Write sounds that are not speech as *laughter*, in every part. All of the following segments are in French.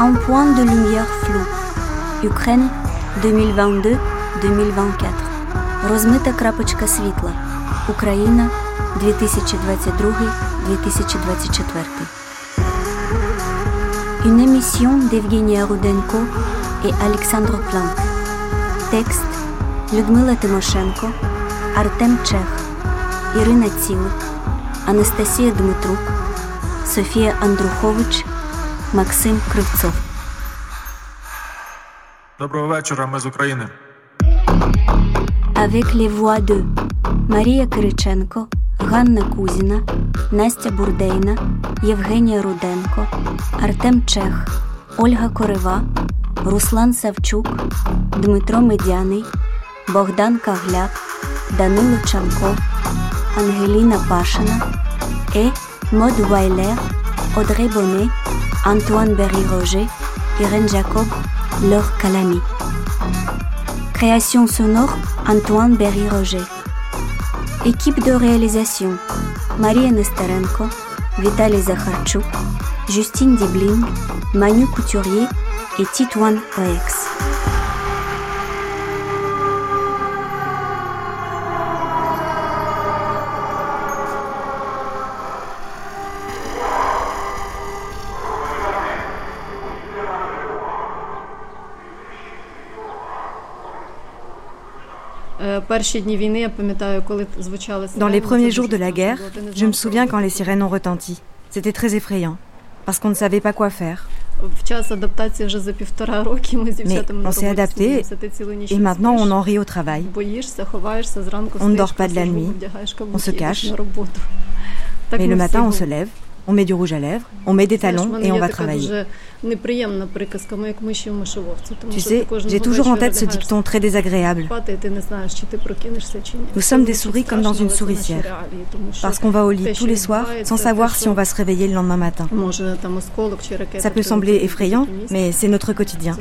Un point de lumière flou. Ukraine 2022-2024. Розмита крапочка світла. Україна 2022-2024. Une émission d'Evgenia Rudenko et Alexandre Planck. Texte Людмила Тимошенко, Артем Чех, Ірина Цілик, Анастасія Дмитрук, Софія Андрухович, Максим Кривцов. Доброго вечора, ми з України. Avec les voix de Марія Кириченко, Ганна Кузіна, Настя Бурдейна, Євгенія Руденко, Артем Чех, Ольга Корива, Руслан Савчук, Дмитро Медяний, Богдан Кагляк, Данило Чанко, Ангеліна Пашина et Maud Weiler, Audrey Bonnet, Antoine Berry-Roger, Irène Jacob, Laure Calamy. Création sonore Antoine Berry-Roger. Équipe de réalisation Maria Nestarenko, Vitaly Zakharchuk, Justine Dibling, Manu Couturier et Titouane Oex. Dans les premiers jours de la guerre, je me souviens quand les sirènes ont retenti. C'était très effrayant, parce qu'on ne savait pas quoi faire. Mais on s'est adapté et maintenant on en rit au travail. On ne dort pas de la nuit, on se cache. Mais le matin on se lève, on met du rouge à lèvres, on met des talons et on va travailler. Tu sais, j'ai toujours en tête ce dicton très désagréable. Nous sommes des souris comme dans une souricière, parce qu'on va au lit tous les soirs sans savoir si on va se réveiller le lendemain matin. Ça peut sembler effrayant, mais c'est notre quotidien.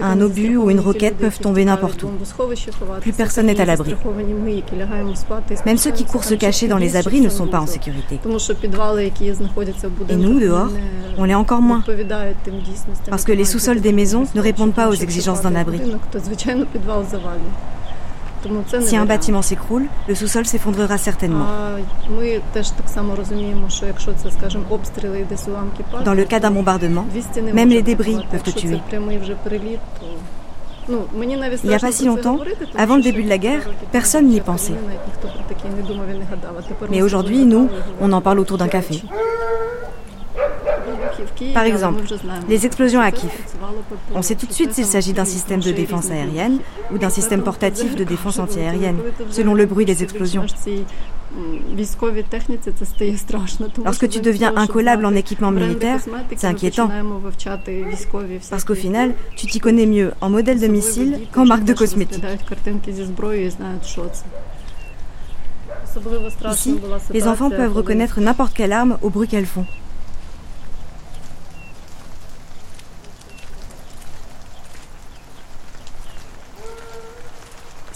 Un obus ou une roquette peuvent tomber n'importe où. Plus personne n'est à l'abri. Même ceux qui courent se cacher dans les abris ne sont pas en sécurité. Et nous, dehors, on l'est encore moins. Parce que les sous-sols des maisons ne répondent pas aux exigences d'un abri. Si un bâtiment s'écroule, le sous-sol s'effondrera certainement. Dans le cas d'un bombardement, même les débris peuvent te tuer. Il n'y a pas si longtemps, avant le début de la guerre, personne n'y pensait. Mais aujourd'hui, nous, on en parle autour d'un café. Par exemple, les explosions à Kiev. On sait tout de suite s'il s'agit d'un système de défense aérienne ou d'un système portatif de défense antiaérienne, selon le bruit des explosions. Lorsque tu deviens incollable en équipement militaire, c'est inquiétant. Parce qu'au final, tu t'y connais mieux en modèle de missile qu'en marque de cosmétiques. Ici, les enfants peuvent reconnaître n'importe quelle arme au bruit qu'elles font.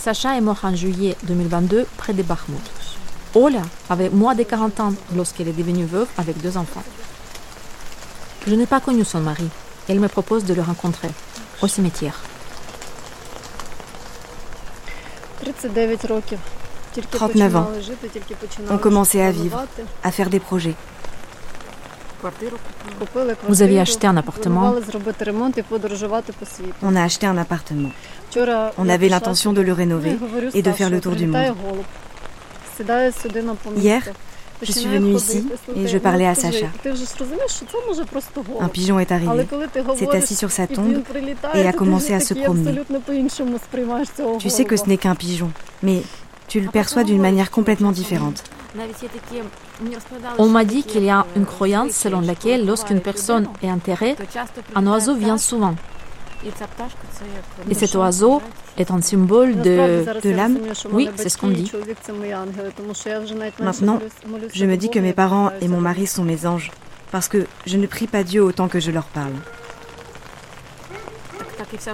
Sacha est mort en juillet 2022 près de Bakhmut. Ola avait moins de 40 ans lorsqu'elle est devenue veuve avec deux enfants. Je n'ai pas connu son mari. Elle me propose de le rencontrer au cimetière. 39 ans. On commençait à vivre, à faire des projets. Vous avez acheté un appartement. On a acheté un appartement. On avait l'intention de le rénover et de faire le tour du monde. Hier, je suis venue ici et je parlais à Sacha. Un pigeon est arrivé, s'est assis sur sa tombe et a commencé à se promener. Tu sais que ce n'est qu'un pigeon, mais tu le perçois d'une manière complètement différente. On m'a dit qu'il y a une croyance selon laquelle lorsqu'une personne est enterrée, un oiseau vient souvent. Et cet oiseau est un symbole de, de l'âme Oui, c'est ce qu'on dit. Maintenant, je me dis que mes parents et mon mari sont mes anges, parce que je ne prie pas Dieu autant que je leur parle.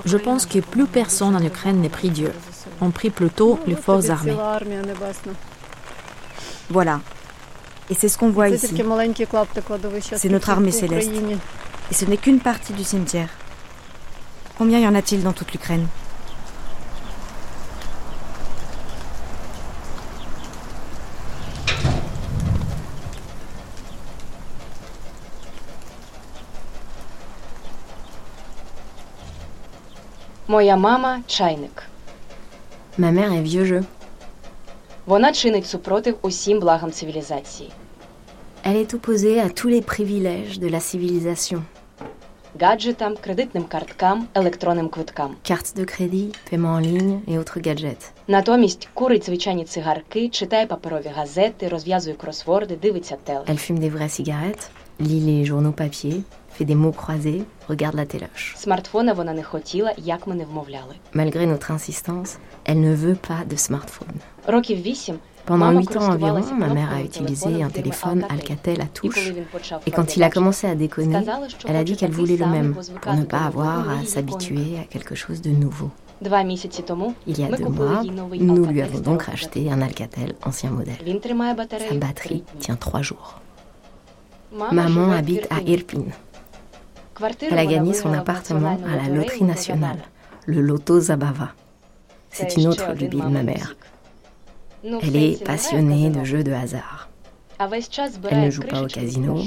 Je pense que plus personne en Ukraine ne prie Dieu On prie plutôt les forces armées. Voilà. Et c'est ce qu'on voit ici. C'est notre armée céleste. Et ce n'est qu'une partie du cimetière. Combien y en a-t-il dans toute l'Ukraine Моя мама чайник. Ma mère est vieux jeu. Вона чинить супротив усім благам цивілізації. Elle est opposée à tous les privilèges de la civilisation. Гаджетам, кредитним карткам, електронним квиткам. Cartes de crédit, paiement en ligne et autres gadgets. Натомість курить звичайні цигарки, читає паперові газети, розв'язує кросворди, дивиться теле. Elle fume des vraies cigarettes, lit les journaux papier, des mots croisés, regarde la. Malgré notre insistance, elle ne veut pas de smartphone. Pendant 8 ans environ, ma mère a utilisé un téléphone Alcatel à touche. Et quand il a commencé à déconner, elle a dit qu'elle voulait le même, pour ne pas avoir à s'habituer à quelque chose de nouveau. Il y a deux mois, nous lui avons donc racheté un Alcatel ancien modèle. Sa batterie tient trois jours. Maman habite à Irpine. Elle a gagné son appartement à la loterie nationale, le Loto Zabava. C'est une autre lubie de ma mère. Elle est passionnée de jeux de hasard. Elle ne joue pas au casino,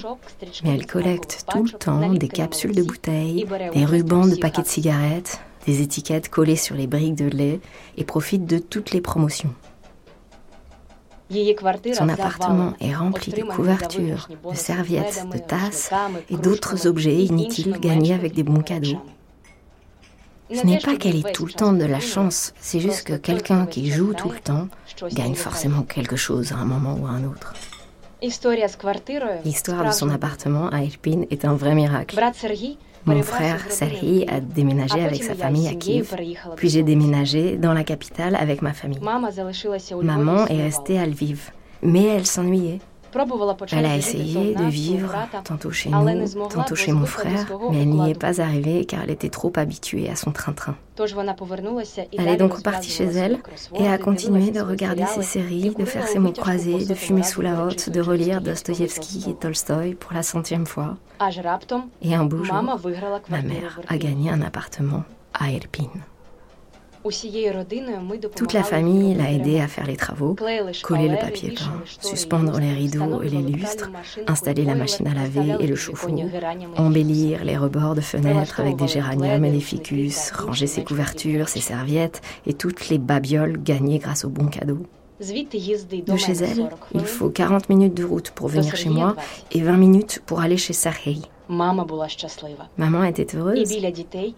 mais elle collecte tout le temps des capsules de bouteilles, des rubans de paquets de cigarettes, des étiquettes collées sur les briques de lait et profite de toutes les promotions. Son appartement est rempli de couvertures, de serviettes, de tasses et d'autres objets inutiles gagnés avec des bons cadeaux. Ce n'est pas qu'elle ait tout le temps de la chance, c'est juste que quelqu'un qui joue tout le temps gagne forcément quelque chose à un moment ou à un autre. L'histoire de son appartement à Irpin est un vrai miracle. Mon frère Serhi a déménagé avec sa famille à Kiev, puis j'ai déménagé dans la capitale avec ma famille. Maman est restée à Lviv, mais elle s'ennuyait. Elle a essayé de vivre tantôt chez nous, tantôt chez mon frère, mais elle n'y est pas arrivée car elle était trop habituée à son train-train. Elle est donc repartie chez elle et a continué de regarder ses séries, de faire ses mots croisés, de fumer sous la hotte, de relire Dostoïevski et Tolstoï pour la centième fois. Et un beau jour, ma mère a gagné un appartement à Irpine. Toute la famille l'a aidé à faire les travaux, coller le papier peint, suspendre les rideaux et les lustres, installer la machine à laver et le chauffe-eau, embellir les rebords de fenêtres avec des géraniums et des ficus, ranger ses couvertures, ses serviettes et toutes les babioles gagnées grâce aux bons cadeaux. De chez elle, il faut 40 minutes de route pour venir chez moi et 20 minutes pour aller chez Sarhei. Maman était heureuse.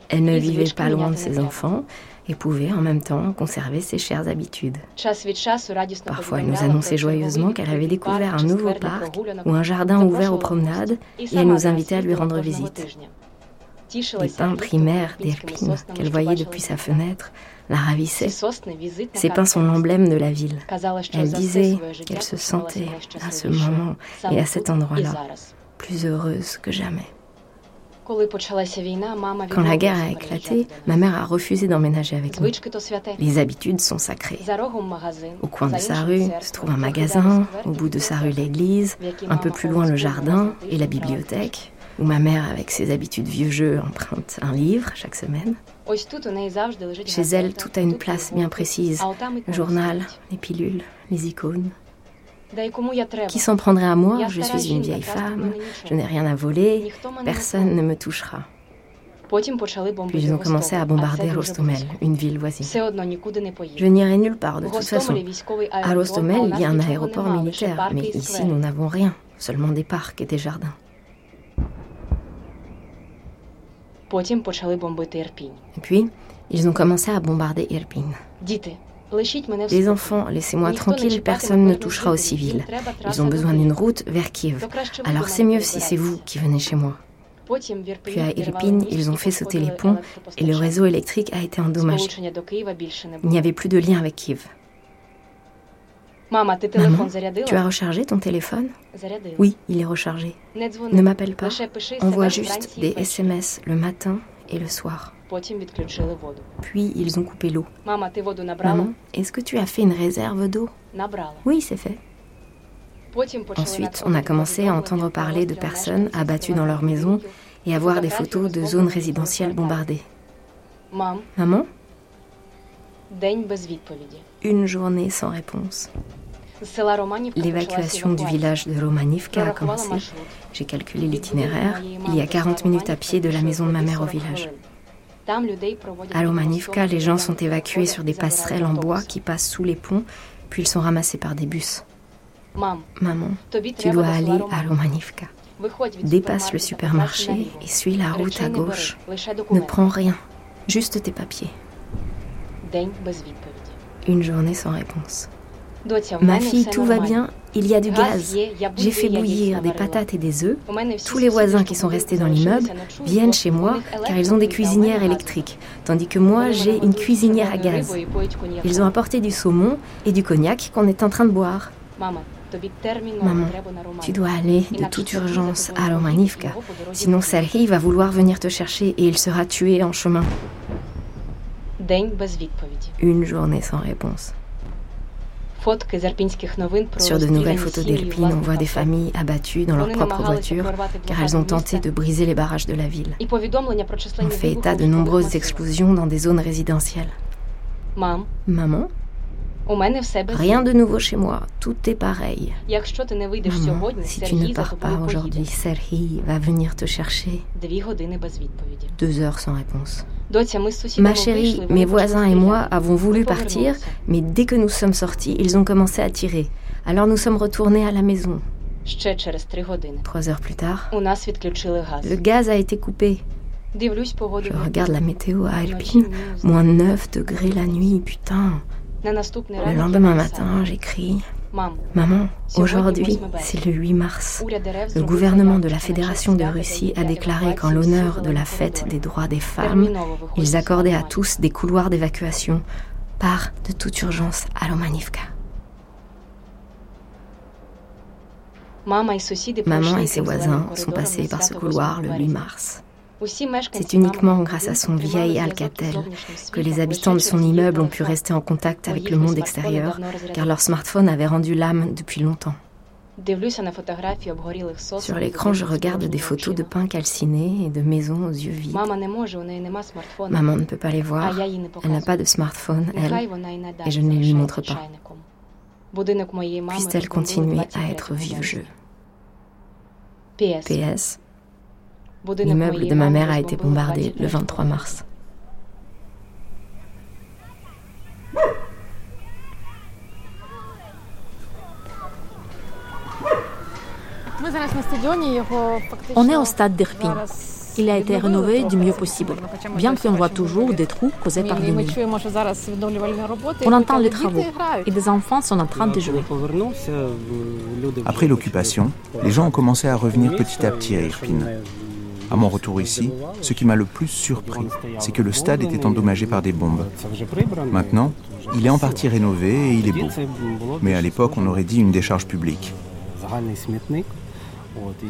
Elle ne vivait pas loin de ses enfants et pouvait en même temps conserver ses chères habitudes. Parfois, elle nous annonçait joyeusement qu'elle avait découvert un nouveau parc ou un jardin ouvert aux promenades et nous invitait à lui rendre visite. Les pins primaires d'Irpin qu'elle voyait depuis sa fenêtre la ravissaient. Ces pins sont l'emblème de la ville. Elle disait qu'elle se sentait à ce moment et à cet endroit-là plus heureuse que jamais. Quand la guerre a éclaté, ma mère a refusé d'emménager avec nous. Les habitudes sont sacrées. Au coin de sa rue se trouve un magasin, au bout de sa rue l'église, un peu plus loin le jardin et la bibliothèque, où ma mère, avec ses habitudes vieux jeu, emprunte un livre chaque semaine. Chez elle, tout a une place bien précise. Le journal, les pilules, les icônes. Qui s'en prendrait à moi? Je suis une vieille femme, je n'ai rien à voler, personne ne me touchera. Puis ils ont commencé à bombarder Rostomel, une ville voisine? Je n'irai nulle part de toute façon. À Rostomel, il y a un aéroport militaire, mais ici nous n'avons rien, seulement des parcs et des jardins. Puis, ils ont commencé à bombarder Irpin. Les enfants, laissez-moi tranquille, personne ne touchera aux civils. Ils ont besoin d'une route vers Kiev. Alors c'est mieux si c'est vous qui venez chez moi. Puis à Irpin, ils ont fait sauter les ponts et le réseau électrique a été endommagé. Il n'y avait plus de lien avec Kiev. Maman, tu as rechargé ton téléphone? Oui, il est rechargé. Ne m'appelle pas. Envoie juste des SMS le matin et le soir. Puis ils ont coupé l'eau. Maman, est-ce que tu as fait une réserve d'eau? Oui, c'est fait. Ensuite, on a commencé à entendre parler de personnes abattues dans leur maison et à voir des photos de zones résidentielles bombardées. Maman? Une journée sans réponse. L'évacuation du village de Romanivka a commencé. J'ai calculé l'itinéraire. Il y a 40 minutes à pied de la maison de ma mère au village. À Romanivka, les gens sont évacués sur des passerelles en bois qui passent sous les ponts, puis ils sont ramassés par des bus. Maman, tu dois aller à Romanivka. Dépasse le supermarché et suis la route à gauche. Ne prends rien, juste tes papiers. Une journée sans réponse. Ma fille, tout va bien, il y a du gaz. J'ai fait bouillir des patates et des œufs. Tous les voisins qui sont restés dans l'immeuble viennent chez moi car ils ont des cuisinières électriques, tandis que moi j'ai une cuisinière à gaz. Ils ont apporté du saumon et du cognac qu'on est en train de boire. Maman, tu dois aller de toute urgence à Romanivka, sinon Serhi va vouloir venir te chercher et il sera tué en chemin. Une journée sans réponse. Sur de nouvelles photos d'Elpine, on voit des familles abattues dans leur propre voiture car elles ont tenté de briser les barrages de la ville. On fait état de nombreuses explosions dans des zones résidentielles. Maman Rien de nouveau chez moi, tout est pareil. Maman, si tu ne pars pas aujourd'hui, Serhi va venir te chercher. Deux heures sans réponse. Ma chérie, mes voisins et moi avons voulu partir, mais dès que nous sommes sortis, ils ont commencé à tirer. Alors nous sommes retournés à la maison. Trois heures plus tard, le gaz a été coupé. Je regarde la météo à Alpine, moins 9 degrés la nuit, putain. Le lendemain matin, j'écris Maman, aujourd'hui, c'est le 8 mars. Le gouvernement de la Fédération de Russie a déclaré qu'en l'honneur de la fête des droits des femmes, ils accordaient à tous des couloirs d'évacuation par de toute urgence à Lomanivka. Maman et ses voisins sont passés par ce couloir le 8 mars. C'est uniquement grâce à son vieil Alcatel que les habitants de son immeuble ont pu rester en contact avec le monde extérieur, car leur smartphone avait rendu l'âme depuis longtemps. Sur l'écran, je regarde des photos de pins calcinés et de maisons aux yeux vides. Maman ne peut pas les voir. Elle n'a pas de smartphone, elle, et je ne lui montre pas. Puisse-t-elle continuer à être vive jeu. PS. L'immeuble de ma mère a été bombardé le 23 mars. On est au stade d'Irpin. Il a été rénové du mieux possible, bien qu'on voit toujours des trous causés par des mines. On entend les travaux et des enfants sont en train de jouer. Après l'occupation, les gens ont commencé à revenir petit à petit à Irpin. À mon retour ici, ce qui m'a le plus surpris, c'est que le stade était endommagé par des bombes. Maintenant, il est en partie rénové et il est beau. Mais à l'époque, on aurait dit une décharge publique.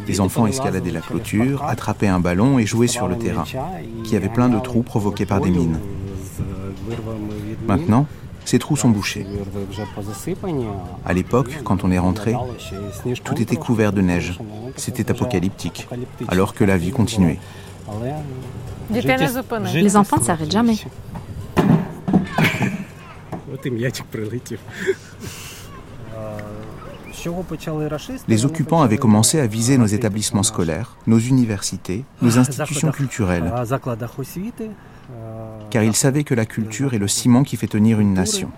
Les enfants escaladaient la clôture, attrapaient un ballon et jouaient sur le terrain, qui avait plein de trous provoqués par des mines. Maintenant, ces trous sont bouchés. À l'époque, quand on est rentré, tout était couvert de neige. C'était apocalyptique, alors que la vie continuait. Les enfants ne s'arrêtent jamais. *laughs* Les occupants avaient commencé à viser nos établissements scolaires, nos universités, *laughs* nos institutions culturelles, car ils savaient que la culture est le ciment qui fait tenir une nation.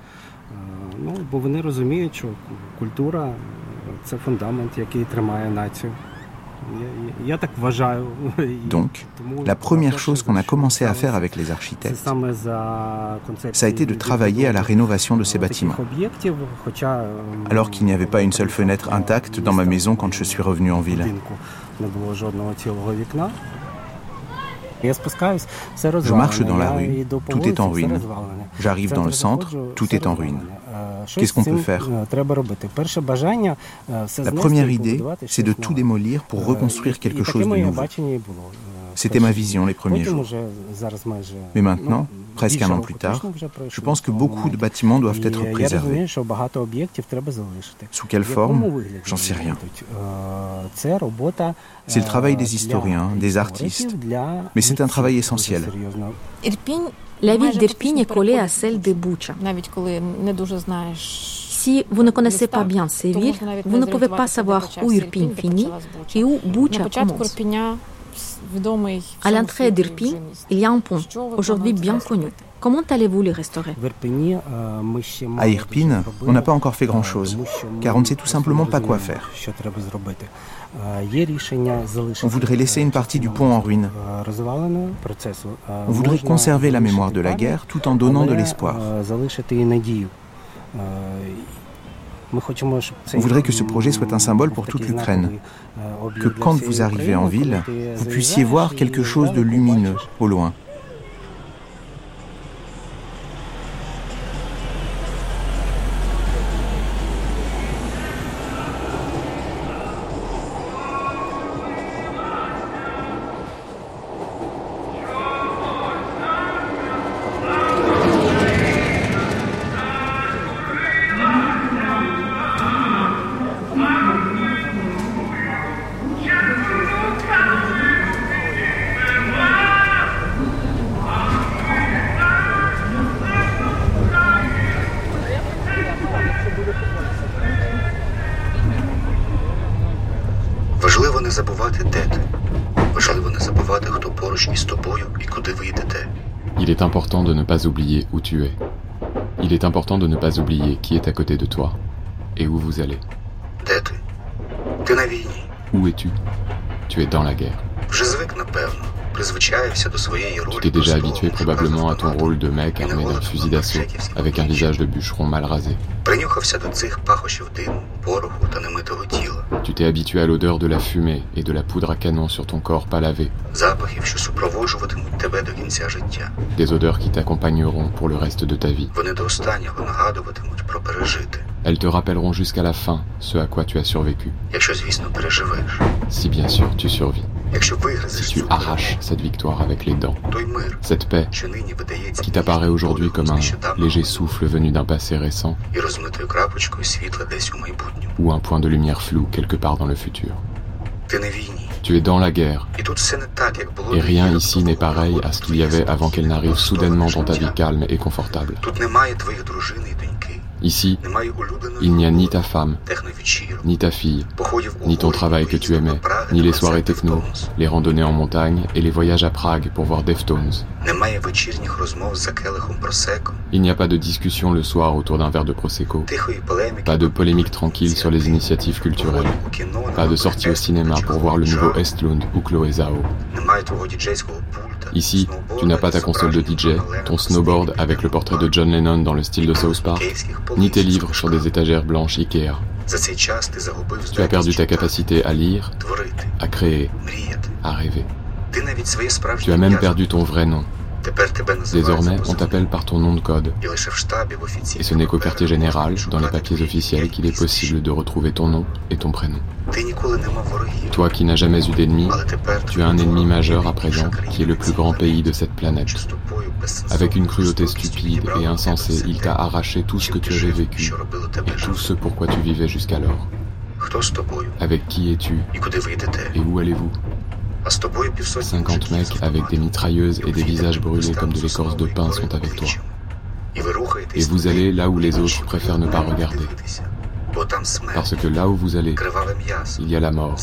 Donc, la première chose qu'on a commencé à faire avec les architectes, ça a été de travailler à la rénovation de ces bâtiments. Alors qu'il n'y avait pas une seule fenêtre intacte dans ma maison quand je suis revenu en ville. Je marche dans la rue, tout est en ruine. J'arrive dans le centre, tout est en ruine. Qu'est-ce qu'on peut faire La première idée, c'est de tout démolir pour reconstruire quelque chose de nouveau. C'était ma vision les premiers jours. Mais maintenant, presque un an plus tard, je pense que beaucoup de bâtiments doivent être préservés. Sous quelle forme? J'en sais rien. C'est le travail des historiens, des artistes, mais c'est un travail essentiel. La ville d'Irpin est collée à celle de Bucha. Si vous ne connaissez pas bien ces villes, vous ne pouvez pas savoir où Irpin finit et où Bucha commence. À l'entrée d'Irpin, il y a un pont, aujourd'hui bien connu. Comment allez-vous le restaurer? À Irpin, on n'a pas encore fait grand-chose, car on ne sait tout simplement pas quoi faire. On voudrait laisser une partie du pont en ruine. On voudrait conserver la mémoire de la guerre tout en donnant de l'espoir. On voudrait que ce projet soit un symbole pour toute l'Ukraine, que quand vous arrivez en ville, vous puissiez voir quelque chose de lumineux au loin. Tu es. Il est important de ne pas oublier qui est à côté de toi et où vous allez. Où es-tu? Tu es dans la guerre. Tu t'es déjà habitué probablement à ton rôle de mec armé d'un fusil d'assaut, avec un visage de bûcheron mal rasé. Tu t'es habitué à l'odeur de la fumée et de la poudre à canon sur ton corps pas lavé. Des odeurs qui t'accompagneront pour le reste de ta vie. Elles te rappelleront jusqu'à la fin ce à quoi tu as survécu. Si bien sûr tu survis. Si tu arraches cette victoire avec les dents, cette paix qui t'apparaît aujourd'hui comme un léger souffle venu d'un passé récent ou un point de lumière flou quelque part dans le futur. Tu es dans la guerre. Et rien ici n'est pareil à ce qu'il y avait avant qu'elle n'arrive soudainement dans ta vie calme et confortable. Ici, il n'y a ni ta femme, ni ta fille, ni ton travail que tu aimais, ni les soirées techno, les randonnées en montagne et les voyages à Prague pour voir Deftones. Il n'y a pas de discussion le soir autour d'un verre de Prosecco, pas de polémique tranquille sur les initiatives culturelles, pas de sortie au cinéma pour voir le nouveau Estlund ou Chloé Zhao. Ici, tu n'as pas ta console de DJ, ton snowboard avec le portrait de John Lennon dans le style de South Park, ni tes livres sur des étagères blanches Ikea. Tu as perdu ta capacité à lire, à créer, à rêver. Tu as même perdu ton vrai nom. Désormais, on t'appelle par ton nom de code. Et ce n'est qu'au quartier général, dans les papiers officiels, qu'il est possible de retrouver ton nom et ton prénom. Toi qui n'as jamais eu d'ennemi, tu as un ennemi majeur à présent, qui est le plus grand pays de cette planète. Avec une cruauté stupide et insensée, il t'a arraché tout ce que tu avais vécu et tout ce pourquoi tu vivais jusqu'alors. Avec qui es-tu Et où allez-vous 50 mecs avec des mitrailleuses et des visages brûlés comme de l'écorce de pain sont avec toi. Et vous allez là où les autres préfèrent ne pas regarder. Parce que là où vous allez, il y a la mort.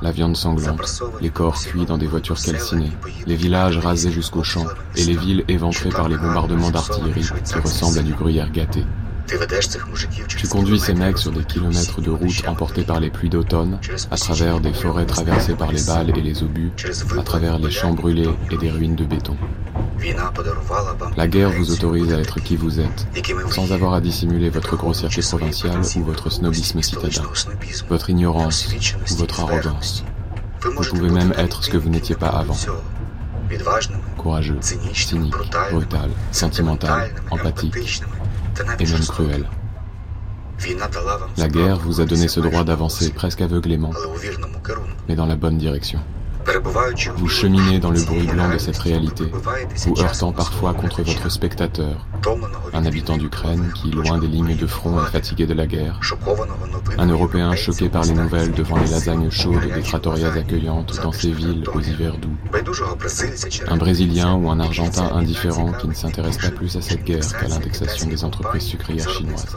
La viande sanglante, les corps cuits dans des voitures calcinées, les villages rasés jusqu'aux champs et les villes éventrées par les bombardements d'artillerie qui ressemblent à du gruyère gâté. Tu conduis ces mecs sur des kilomètres de route emportés par les pluies d'automne, à travers des forêts traversées par les balles et les obus, à travers les champs brûlés et des ruines de béton. La guerre vous autorise à être qui vous êtes, sans avoir à dissimuler votre grossièreté provinciale ou votre snobisme citadin, votre ignorance ou votre arrogance. Vous pouvez même être ce que vous n'étiez pas avant. Courageux, cynique, brutal, sentimental, empathique, et même cruel. La guerre vous a donné ce droit d'avancer presque aveuglément, mais dans la bonne direction. Vous cheminez dans le bruit blanc de cette réalité, vous heurtant parfois contre votre spectateur, un habitant d'Ukraine qui, loin des lignes de front, est fatigué de la guerre, un Européen choqué par les nouvelles devant les lasagnes chaudes des trattorias accueillantes dans ces villes aux hivers doux, un Brésilien ou un Argentin indifférent qui ne s'intéresse pas plus à cette guerre qu'à l'indexation des entreprises sucrières chinoises.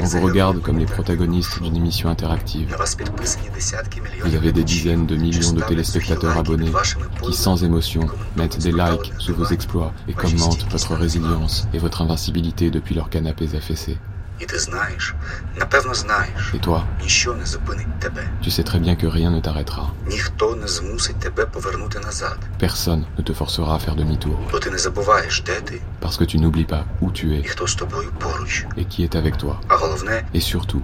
On vous regarde comme les protagonistes d'une émission interactive. Vous avez des dizaines de millions de téléspectateurs abonnés qui, sans émotion, mettent des likes sous vos exploits et commentent votre résilience et votre invincibilité depuis leurs canapés affaissés. Et toi, tu sais très bien que rien ne t'arrêtera. Personne ne te forcera à faire demi-tour. Parce que tu n'oublies pas où tu es. Et qui est avec toi. Et surtout,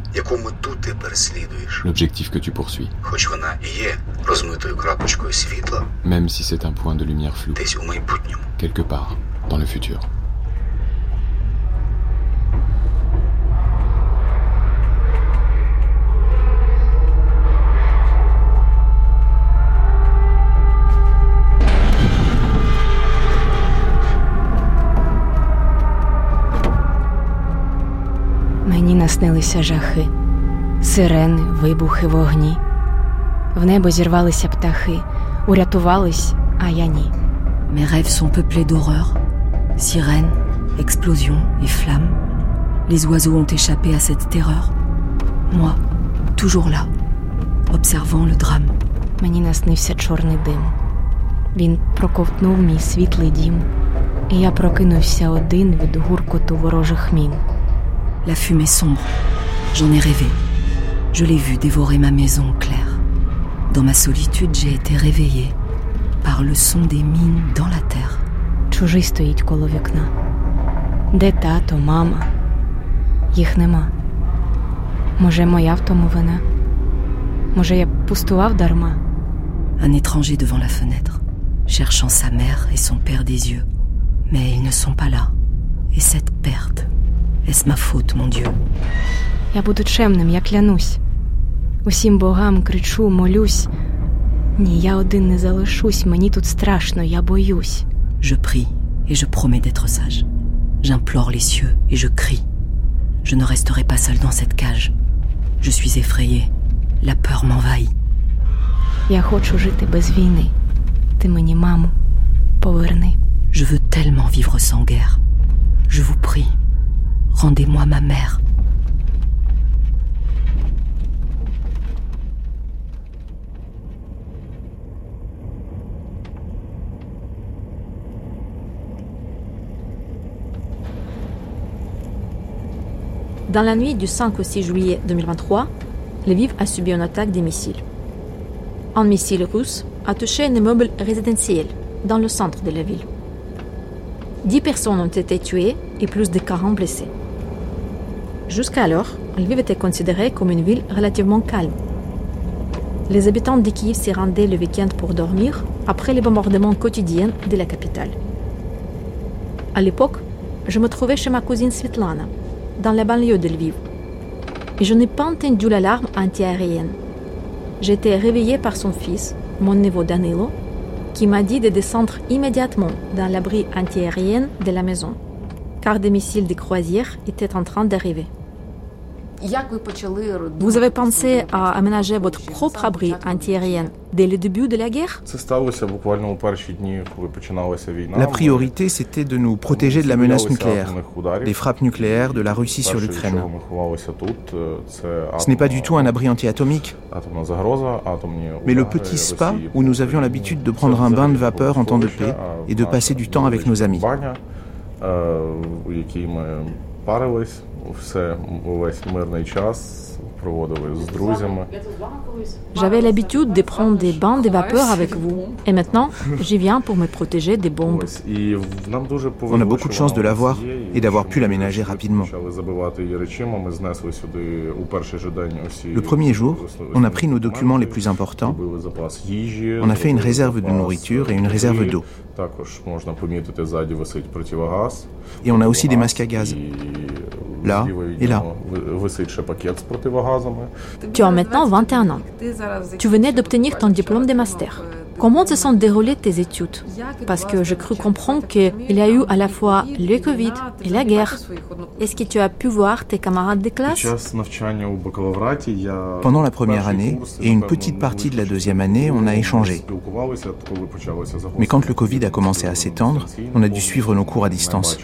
l'objectif que tu poursuis. Même si c'est un point de lumière flou, quelque part dans le futur. Наснилися жахи, сирени, вибухи, вогні. В небо зірвалися птахи, урятувались, а я ні. Mes rêves sont peuplés d'horreurs, sirènes, explosions et flammes. Les oiseaux ont échappé à cette terreur. Moi, toujours là, observant le drame. Мені наснився чорний дим. Він проковтнув мій світлий дім, і я прокинувся один від гуркоту ворожих мін. La fumée sombre. J'en ai rêvé. Je l'ai vu dévorer ma maison claire. Dans ma solitude, j'ai été réveillée par le son des mines dans la terre. Чужий стоїть коло вікна. Де тато, мама? Їх нема. Може, моя в тому вина? Може, я пустував дарма? Un étranger devant la fenêtre, cherchant sa mère et son père des yeux. Mais ils ne sont pas là. Et cette perte Est-ce ma faute, mon Dieu Я буду чемним, я клянусь. Усім богам кричу, молюсь. Ні, я один не залишусь, мені тут страшно, я боюсь. Je prie et je promets d'être sage. J'implore les cieux et je crie. Je ne resterai pas seul dans cette cage. Je suis effrayée. La peur m'envahit. Я хочу жити без війни. Ти мені, маму, поверни. Je veux tellement vivre sans guerre. Je vous prie, Rendez-moi ma mère. Dans la nuit du 5 au 6 juillet 2023, Lviv a subi une attaque des missiles. Un missile russe a touché un immeuble résidentiel dans le centre de la ville. Dix personnes ont été tuées et plus de 40 blessés. Jusqu'alors, Lviv était considérée comme une ville relativement calme. Les habitants de Kiev s'y rendaient le week-end pour dormir après les bombardements quotidiens de la capitale. À l'époque, je me trouvais chez ma cousine Svetlana, dans la banlieue de Lviv. Et je n'ai pas entendu l'alarme antiaérienne. Été réveillée par son fils, mon neveu Danilo, qui m'a dit de descendre immédiatement dans l'abri antiaérien de la maison, car des missiles de croisière étaient en train d'arriver. Vous avez pensé à aménager votre propre abri antiaérien dès le début de la guerre? La priorité, c'était de nous protéger de la menace nucléaire, des frappes nucléaires de la Russie sur l'Ukraine. Ce n'est pas du tout un abri anti-atomique, mais le petit spa où nous avions l'habitude de prendre un bain de vapeur en temps de paix et de passer du temps avec nos amis. все увесь мирний час. J'avais l'habitude de prendre des bains de vapeur avec vous. Et maintenant, j'y viens pour me protéger des bombes. On a beaucoup de chance de l'avoir et d'avoir pu l'aménager rapidement. Le premier jour, on a pris nos documents les plus importants. On a fait une réserve de nourriture et une réserve d'eau. Et on a aussi des masques à gaz. Là et là. Tu as maintenant 21 ans. Tu venais d'obtenir ton diplôme de master. Comment se sont déroulées tes études? Parce que je cru comprendre qu'il y a eu à la fois le Covid et la guerre. Est-ce que tu as pu voir tes camarades de classe? Pendant la première année et une petite partie de la deuxième année, on a échangé. Mais quand le Covid a commencé à s'étendre, on a dû suivre nos cours à distance.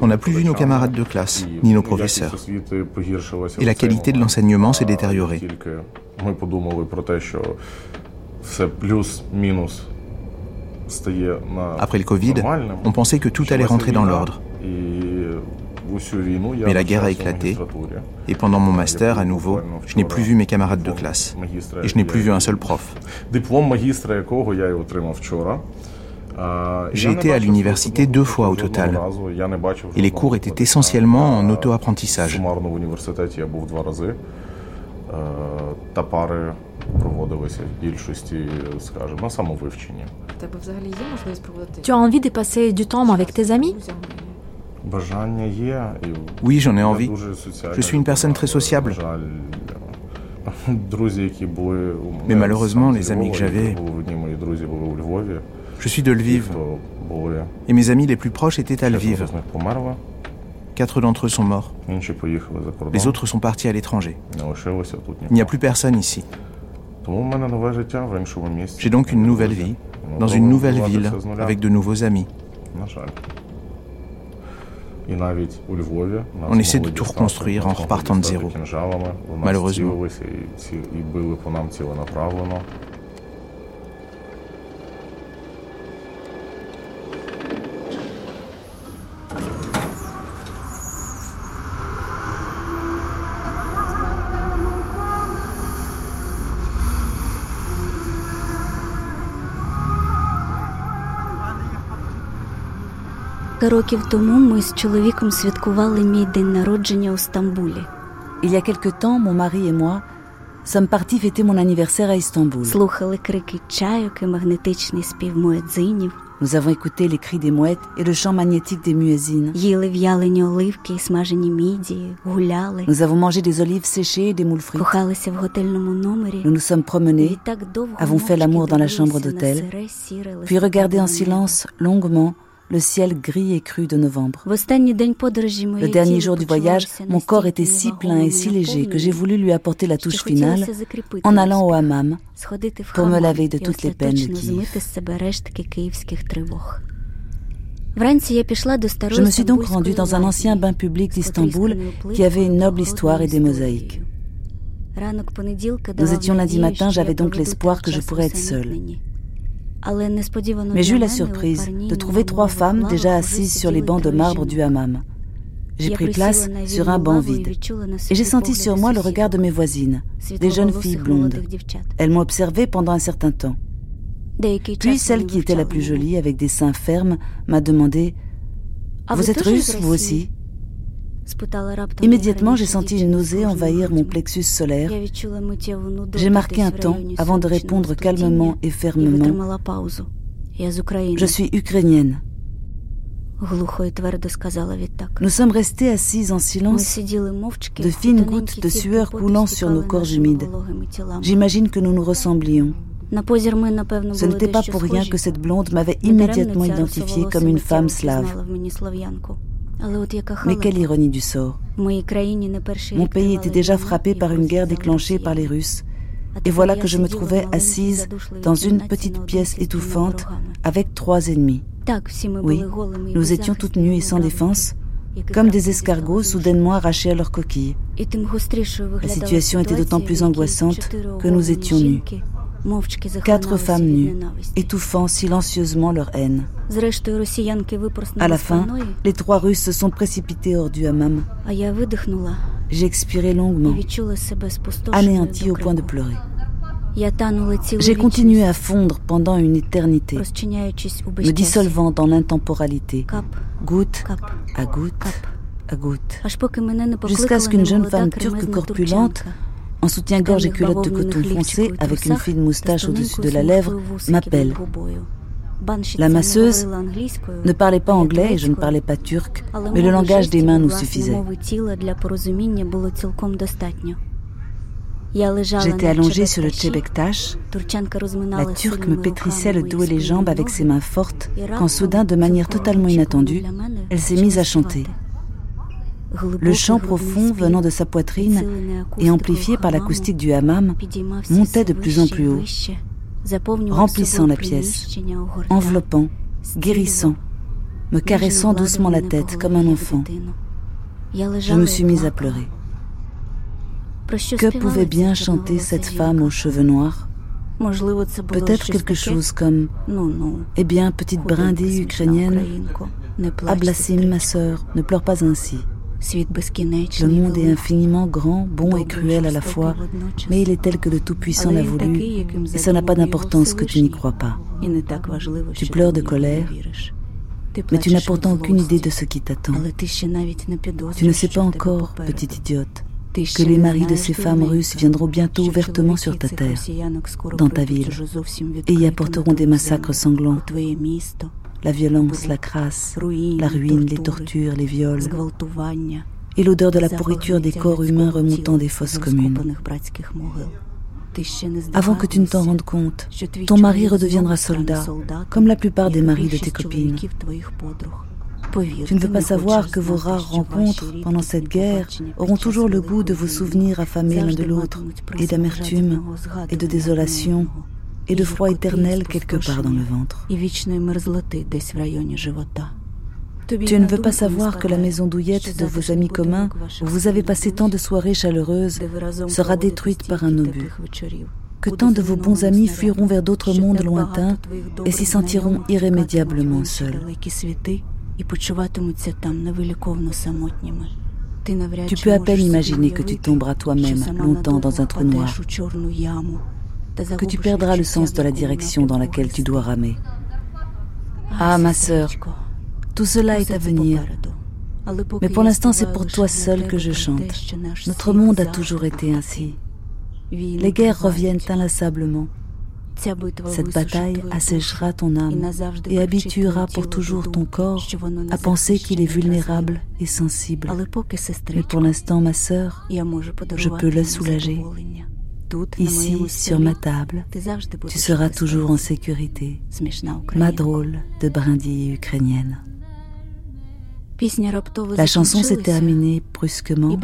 On n'a plus vu nos camarades de classe, ni nos professeurs. Et la qualité de l'enseignement s'est détériorée. Après le Covid, on pensait que tout allait rentrer dans l'ordre. Mais la guerre a éclaté, et pendant mon master, à nouveau, je n'ai plus vu mes camarades de classe, et je n'ai plus vu un seul prof. J'ai été à l'université deux fois au total, et les cours étaient essentiellement en auto-apprentissage. Tu as envie de passer du temps avec tes amis? Oui, j'en ai envie. Je suis une personne très sociable. *laughs* Mais malheureusement, les amis que j'avais... Je suis de Lviv. Et mes amis les plus proches étaient à Lviv. Quatre d'entre eux sont morts. Les autres sont partis à l'étranger. Il n'y a plus personne ici. J'ai donc une nouvelle vie, dans une nouvelle ville, avec de nouveaux amis. On essaie de tout reconstruire en repartant de zéro. Malheureusement. Il y a quelque temps, mon mari et moi sommes partis fêter mon anniversaire à Istanbul. Nous avons écouté les cris des mouettes et le chant magnétique des muezzines. Nous avons mangé des olives séchées et des moules frites. Nous nous sommes promenés, avons fait l'amour dans la chambre d'hôtel, puis regardé en silence longuement le ciel gris et cru de novembre. Le dernier jour du voyage, mon corps était si plein et si léger que j'ai voulu lui apporter la touche finale en allant au hammam pour me laver de toutes les peines de Kiev. Je me suis donc rendue dans un ancien bain public d'Istanbul qui avait une noble histoire et des mosaïques. Nous étions lundi matin, j'avais donc l'espoir que je pourrais être seule. Mais j'eus la surprise de trouver trois femmes déjà assises sur les bancs de marbre du hammam. J'ai pris place sur un banc vide et j'ai senti sur moi le regard de mes voisines, des jeunes filles blondes. Elles m'ont observé pendant un certain temps. Puis celle qui était la plus jolie, avec des seins fermes, m'a demandé Vous êtes russe, vous aussi? Immédiatement, j'ai senti une nausée envahir mon plexus solaire. J'ai marqué un temps avant de répondre calmement et fermement. Je suis ukrainienne. Nous sommes restés assis en silence, de fines gouttes de sueur coulant sur nos corps humides. J'imagine que nous nous ressemblions. Ce n'était pas pour rien que cette blonde m'avait immédiatement identifiée comme une femme slave. Mais quelle ironie du sort. Mon pays était déjà frappé par une guerre déclenchée par les Russes. Et voilà que je me trouvais assise dans une petite pièce étouffante avec trois ennemis. Oui, nous étions toutes nues et sans défense, comme des escargots soudainement arrachés à leur coquille. La situation était d'autant plus angoissante que nous étions nus. Quatre femmes nues, étouffant silencieusement leur haine. À la fin, les trois Russes se sont précipités hors du hammam. J'ai expiré longuement, anéanti au point de pleurer. J'ai continué à fondre pendant une éternité, me dissolvant dans l'intemporalité, goutte à goutte à goutte, jusqu'à ce qu'une jeune femme turque corpulente en soutien-gorge et culotte de coton foncé, avec une fine moustache au-dessus de la lèvre, m'appelle. La masseuse ne parlait pas anglais et je ne parlais pas turc, mais le langage des mains nous suffisait. J'étais allongée sur le tchebektash. La turque me pétrissait le dos et les jambes avec ses mains fortes, quand soudain, de manière totalement inattendue, elle s'est mise à chanter. Le chant profond venant de sa poitrine et amplifié par l'acoustique du hammam montait de plus en plus haut, remplissant la pièce, enveloppant, guérissant, me caressant doucement la tête comme un enfant. Je me suis mise à pleurer. Que pouvait bien chanter cette femme aux cheveux noirs? Peut-être quelque chose comme Eh bien, petite brindille ukrainienne, Ablassim, ma sœur, ne pleure pas ainsi. Le monde est infiniment grand, bon et cruel à la fois, mais il est tel que le Tout-Puissant l'a voulu, et ça n'a pas d'importance que tu n'y crois pas. Tu pleures de colère, mais tu n'as pourtant aucune idée de ce qui t'attend. Tu ne sais pas encore, petite idiote, que les maris de ces femmes russes viendront bientôt ouvertement sur ta terre, dans ta ville, et y apporteront des massacres sanglants, la violence, la crasse, la ruine, les tortures, les viols, et l'odeur de la pourriture des corps humains remontant des fosses communes. Avant que tu ne t'en rendes compte, ton mari redeviendra soldat, comme la plupart des maris de tes copines. Tu ne veux pas savoir que vos rares rencontres pendant cette guerre auront toujours le goût de vos souvenirs affamés l'un de l'autre, et d'amertume, et de désolation, et de froid éternel quelque part dans le ventre. Tu ne veux pas savoir que la maison douillette de vos amis communs, où vous avez passé tant de soirées chaleureuses, sera détruite par un obus. Que tant de vos bons amis fuiront vers d'autres mondes lointains et s'y sentiront irrémédiablement seuls. Tu peux à peine imaginer que tu tomberas toi-même longtemps dans un trou noir, que tu perdras le sens de la direction dans laquelle tu dois ramer. Ah, ma sœur, tout cela est à venir. Mais pour l'instant, c'est pour toi seul que je chante. Notre monde a toujours été ainsi. Les guerres reviennent inlassablement. Cette bataille asséchera ton âme et habituera pour toujours ton corps à penser qu'il est vulnérable et sensible. Mais pour l'instant, ma sœur, je peux le soulager. Ici, sur ma table, tu seras toujours en sécurité. Ma drôle de brindille ukrainienne. La chanson s'est terminée brusquement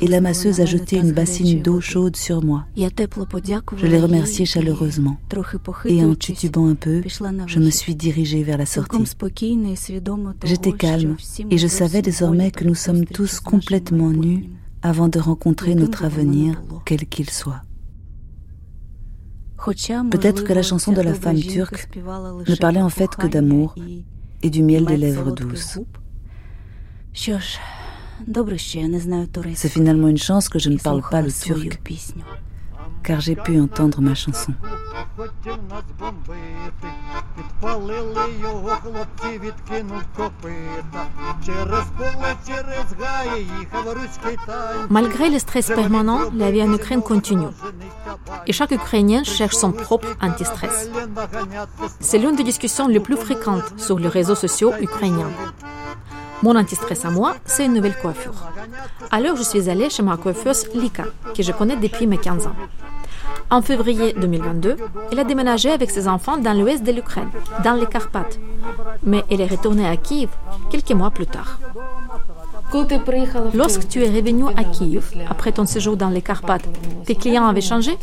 et la masseuse a jeté une bassine d'eau chaude sur moi. Je l'ai remerciée chaleureusement et en titubant un peu, je me suis dirigée vers la sortie. J'étais calme et je savais désormais que nous sommes tous complètement nus avant de rencontrer notre avenir, quel qu'il soit. Peut-être que la chanson de la femme turque ne parlait en fait que d'amour et du miel des lèvres douces. C'est finalement une chance que je ne parle pas le turc, car j'ai pu entendre ma chanson. Malgré le stress permanent, la vie en Ukraine continue. Et chaque Ukrainien cherche son propre anti-stress. C'est l'une des discussions les plus fréquentes sur les réseaux sociaux ukrainiens. Mon anti-stress à moi, c'est une nouvelle coiffure. Alors, je suis allée chez ma coiffeuse Lika, que je connais depuis mes 15 ans. En février 2022, elle a déménagé avec ses enfants dans l'ouest de l'Ukraine, dans les Carpates. Mais elle est retournée à Kiev quelques mois plus tard. Lorsque tu es revenu à Kiev, après ton séjour dans les Carpates, tes clients avaient changé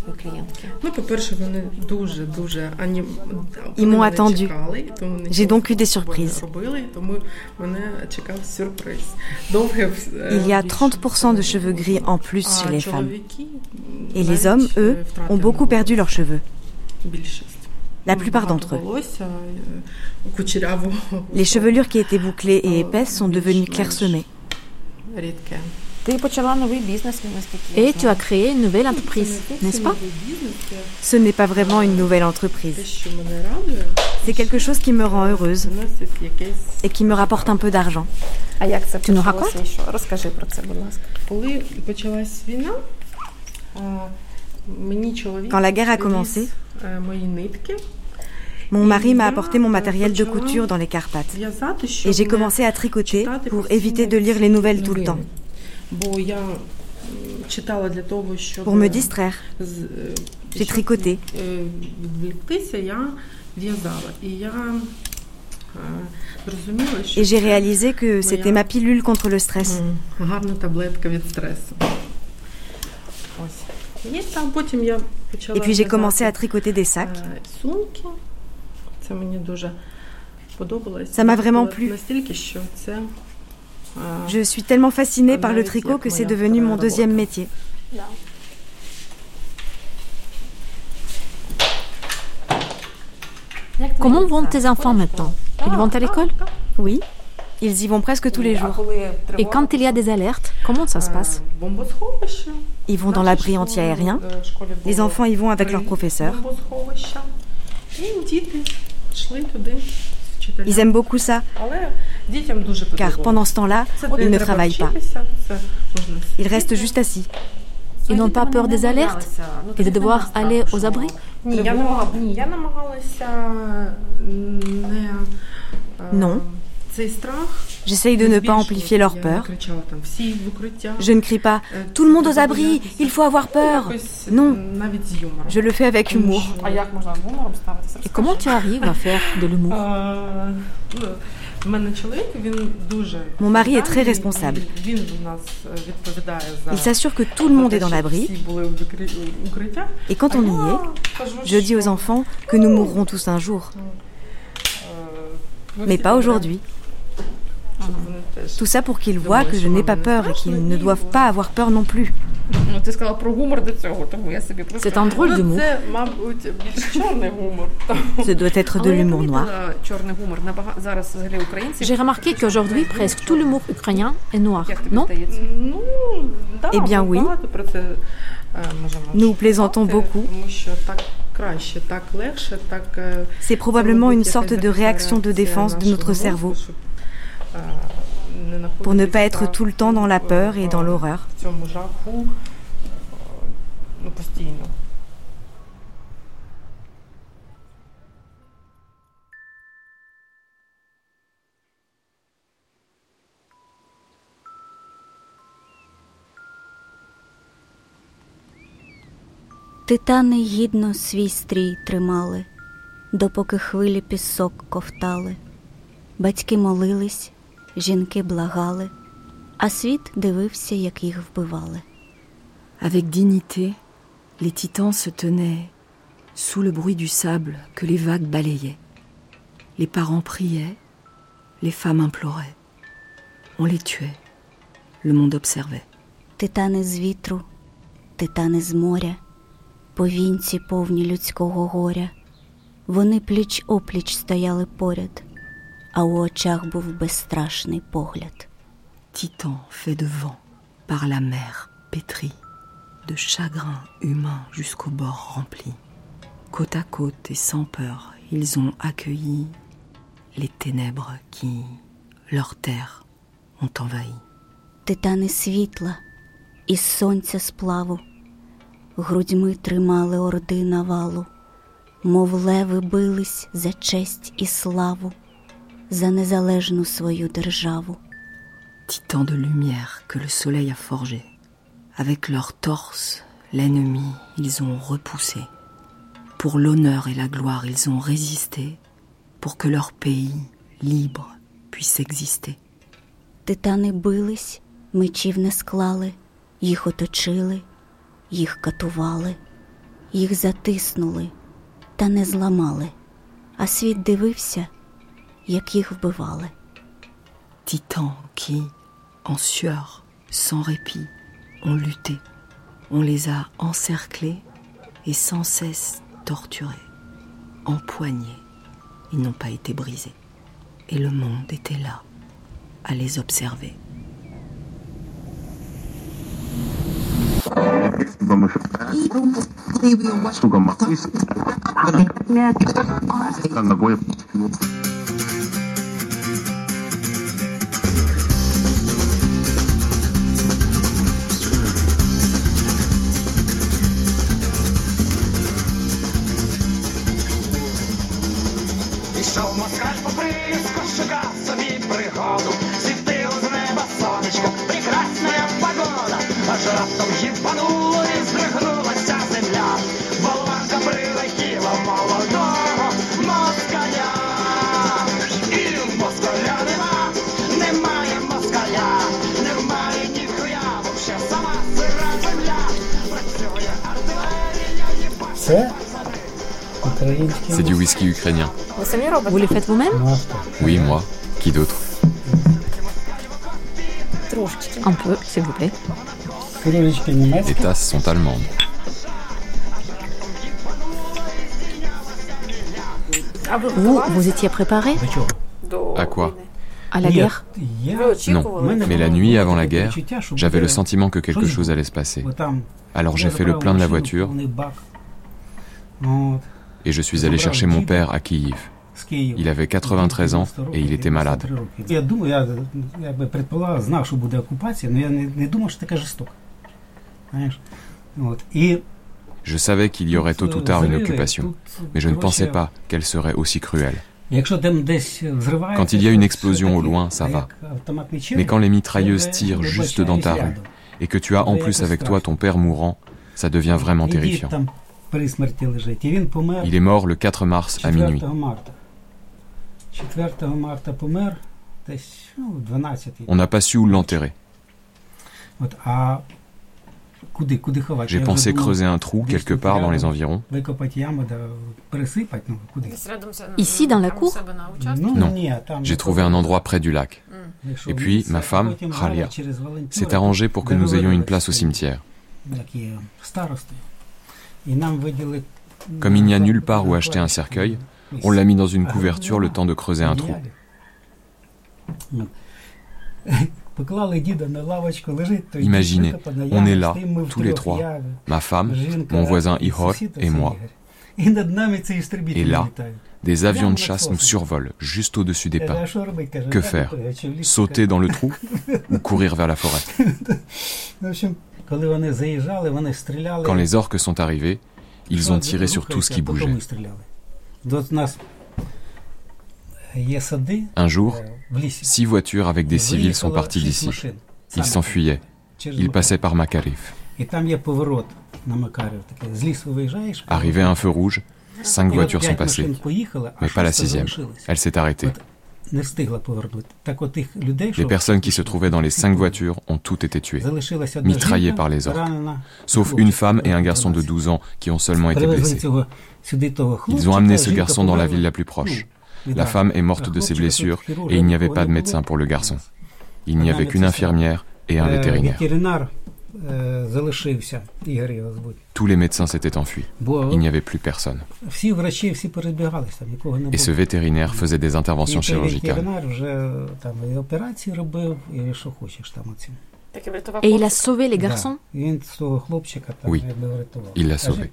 Ils m'ont attendu. J'ai donc eu des surprises. Il y a 30% de cheveux gris en plus chez les femmes. Et les hommes, eux, ont beaucoup perdu leurs cheveux. La plupart d'entre eux. Les chevelures qui étaient bouclées et épaisses sont devenues clairsemées. Et tu as créé une nouvelle entreprise, n'est-ce pas? Ce n'est pas vraiment une nouvelle entreprise. C'est quelque chose qui me rend heureuse et qui me rapporte un peu d'argent. Tu nous racontes? Quand la guerre a commencé, Mon mari m'a apporté mon matériel de couture dans les Carpates et j'ai commencé à tricoter pour éviter de lire les nouvelles tout le temps. Pour me distraire, j'ai tricoté. Et j'ai réalisé que c'était ma pilule contre le stress. Et puis j'ai commencé à tricoter des sacs. Ça m'a vraiment plu. Je suis tellement fascinée par le tricot que c'est devenu mon deuxième métier. Comment vont tes enfants maintenant? Ils vont à l'école? Oui, ils y vont presque tous les jours. Et quand il y a des alertes, comment ça se passe? Ils vont dans l'abri anti-aérien. Les enfants y vont avec leurs professeurs. Ils aiment beaucoup ça. Car pendant ce temps-là, ils ne travaillent pas. Ils restent juste assis. Ils n'ont pas peur des alertes et de devoir aller aux abris Non. J'essaye de ne pas amplifier leur peur. Je ne crie pas ⁇ Tout le monde aux abris, il faut avoir peur !⁇ Non, je le fais avec humour. Et comment tu arrives à faire de l'humour? Mon mari est très responsable. Il s'assure que tout le monde est dans l'abri. Et quand on y est, je dis aux enfants que nous mourrons tous un jour. Mais pas aujourd'hui. Tout ça pour qu'ils voient que je n'ai pas peur et qu'ils ne doivent pas avoir peur non plus. C'est un drôle d'humour. *laughs* Ce doit être de l'humour noir. J'ai remarqué qu'aujourd'hui, presque tout l'humour ukrainien est noir, non? Eh bien oui. Nous plaisantons beaucoup. C'est probablement une sorte de réaction de défense de notre cerveau pour ne pas être tout le temps dans la peur et dans l'horreur. Титани гідно свій стрій тримали, допоки хвилі пісок ковтали. Батьки молились, жінки благали, а світ дивився, як їх вбивали. Avec dignité, les titans se tenaient sous le bruit du sable que les vagues balayaient. Les parents priaient, les femmes imploraient. On les tuait, le monde observait. Титани з вітру, титани з моря, повінці повні людського горя. Вони пліч опліч стояли поряд. Titan fait de vent par la mer pétrie, de chagrin humain jusqu'au bord rempli. Côte à côte et sans peur, ils ont accueilli les ténèbres qui, leur terre, ont envahi. Титани світла із сонця сплаву, грудьми тримали орди навалу, мов леви бились за честь і славу. Titans de lumière que le soleil a forgé. Avec leur torse, l'ennemi, ils ont repoussé. Pour l'honneur et la gloire, ils ont résisté pour que leur pays, libre, puisse exister. Титани бились, мечів не склали, їх оточили, їх катували, їх затиснули, та не зламали, а світ дивився – Titans qui, en sueur, sans répit, ont lutté. On les a encerclés et sans cesse torturés, empoignés. Ils n'ont pas été brisés. Et le monde était là, à les observer. C'est du whisky ukrainien. Vous le faites vous-même? Oui, moi. Qui d'autre? Un peu, s'il vous plaît. Les tasses sont allemandes. Vous, vous étiez préparé? À quoi? À la guerre? Non, mais la nuit avant la guerre, j'avais le sentiment que quelque chose allait se passer. Alors j'ai fait le plein de la voiture et je suis allé chercher mon père à Kiev. Il avait 93 ans et il était malade. Je savais qu'il y aurait tôt ou tard une occupation, mais je ne pensais pas qu'elle serait aussi cruelle. Quand il y a une explosion au loin, ça va. Mais quand les mitrailleuses tirent juste dans ta rue et que tu as en plus avec toi ton père mourant, ça devient vraiment terrifiant. Il est mort le 4 mars à minuit. On n'a pas su où l'enterrer. J'ai pensé creuser un trou quelque part dans les environs. Ici, dans la cour Non, j'ai trouvé un endroit près du lac. Et puis, ma femme, Khalia, s'est arrangée pour que nous ayons une place au cimetière. Comme il n'y a nulle part où acheter un cercueil, on l'a mis dans une couverture le temps de creuser un trou. *laughs* Imaginez, on est là, tous les trois, ma femme, mon voisin Ihor et moi. Et là, des avions de chasse nous survolent juste au-dessus des pins. Que faire Sauter dans le trou *laughs* ou courir vers la forêt? Quand les orques sont arrivés, ils ont tiré sur tout ce qui bougeait. Un jour, six voitures avec des civils sont parties d'ici. Ils s'enfuyaient. Ils passaient par Makarif. Arrivé à un feu rouge, cinq voitures sont passées, mais pas la sixième. Elle s'est arrêtée. Les personnes qui se trouvaient dans les cinq voitures ont toutes été tuées, mitraillées par les orques, sauf une femme et un garçon de 12 ans qui ont seulement été blessés. Ils ont amené ce garçon dans la ville la plus proche. La femme est morte de ses blessures et il n'y avait pas de médecin pour le garçon. Il n'y avait qu'une infirmière et un vétérinaire. Tous les médecins s'étaient enfuis. Il n'y avait plus personne. Et ce vétérinaire faisait des interventions chirurgicales. Et il a sauvé les garçons? Oui, il l'a sauvé.